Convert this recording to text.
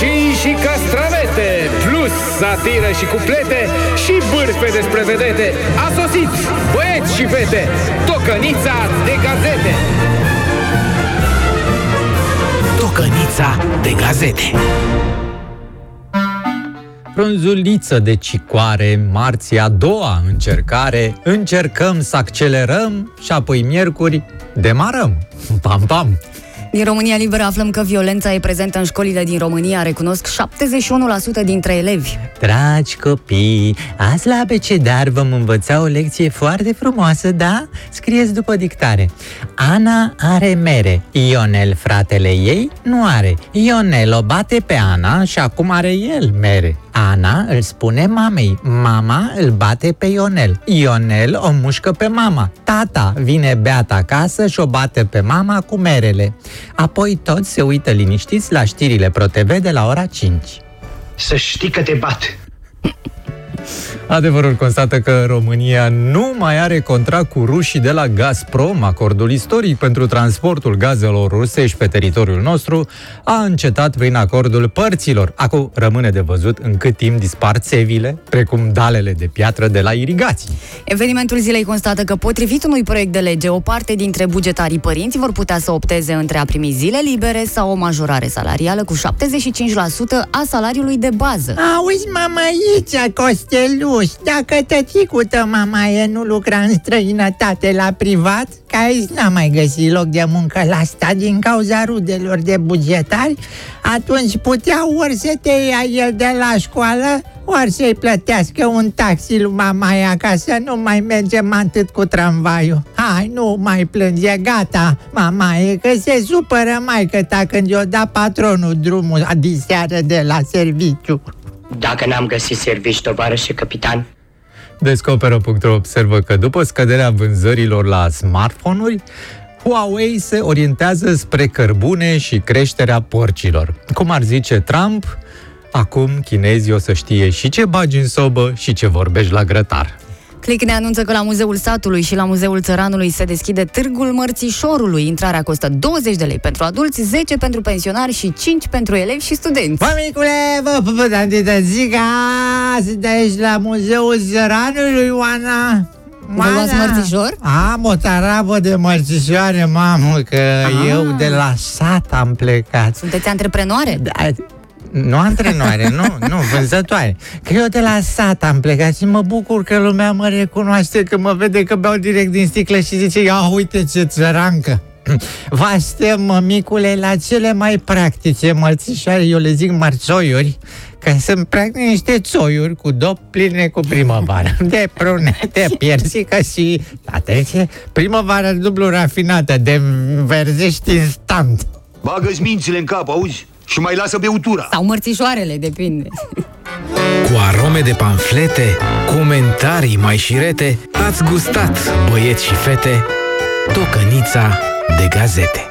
roșii și castravete, plus satiră și cuplete și bârfe despre vedete. A sosit, băieți și fete, tocănița de gazete. Tocănița de gazete. Frunzuliță de cicoare, marți a doua încercare, încercăm să accelerăm și apoi miercuri demarăm. Pam, pam! Din România Liberă aflăm că violența e prezentă în școlile din România, recunosc 71% dintre elevi. Dragi copii, azi la abecedar vom învăța o lecție foarte frumoasă, da? Scrieți după dictare. Ana are mere. Ionel, fratele ei, nu are. Ionel o bate pe Ana și acum are el mere. Ana îl spune mamei, mama îl bate pe Ionel. Ionel o mușcă pe mama. Tata vine beat acasă și o bate pe mama cu merele. Apoi toți se uită liniștiți la știrile ProTV de la ora 5. Să știi că te bat. Adevărul constată că România nu mai are contract cu rușii de la Gazprom. Acordul istoric pentru transportul gazelor rusești pe teritoriul nostru a încetat prin acordul părților. Acum rămâne de văzut în cât timp dispar țevile, precum dalele de piatră de la irigații. Evenimentul zilei constată că, potrivit unui proiect de lege, o parte dintre bugetarii părinți vor putea să opteze între a primi zile libere sau o majorare salarială cu 75% a salariului de bază. Auzi, mama, aici, Costeluș, dacă tăticul tău, mama, e nu lucra în străinătate la privat, că aici n-a mai găsit loc de muncă la stat din cauza rudelor de bugetari, atunci putea ori să te ia el de la școală, ori să-i plătească un taxi lui mamaia ca să nu mai mergem atât cu tramvaiul. Hai, nu mai plânge, gata, mamaie, că se supără mai că ta când i-o da patronul drumul adiseară de la serviciu. Dacă n-am găsit servici, tovarășe capitan, Descoperă.ro observă că după scăderea vânzărilor la smartphone-uri, Huawei se orientează spre cărbune și creșterea porcilor. Cum ar zice Trump, acum chinezii o să știe și ce bagi în sobă și ce vorbești la grătar. Click ne anunță că la Muzeul Satului și la Muzeul Țăranului se deschide Târgul Mărțișorului. Intrarea costă 20 de lei pentru adulți, 10 pentru pensionari și 5 pentru elevi și studenți. Mămicule, vă pupă, tantită, zic azi de aici la Muzeul Zăranului, Oana. Vă luați mărțișor? Am o tarabă de mărțișoare, mamă, că Ah. eu de la sat am plecat. Sunteți antreprenoare? Da, nu antrenoare, nu, nu, vânzătoare. Că eu de la sat am plecat și mă bucur că lumea mă recunoaște, că mă vede că beau direct din sticlă și zice, ia uite ce țărancă. Vă aștept, mămicule, la cele mai practice mărțișoare, eu le zic marțoiuri, că sunt practic niște țoiuri cu dop pline cu primăvară, de prune, de piersică și, atenție, primăvară dublu rafinată, de verzești instant. Bagă-ți mințile în cap, auzi? Și mai lasă beutura. Sau mărțișoarele, depinde. Cu arome de panflete, comentarii mai șirete, ați gustat, băieți și fete, tocănița de gazete.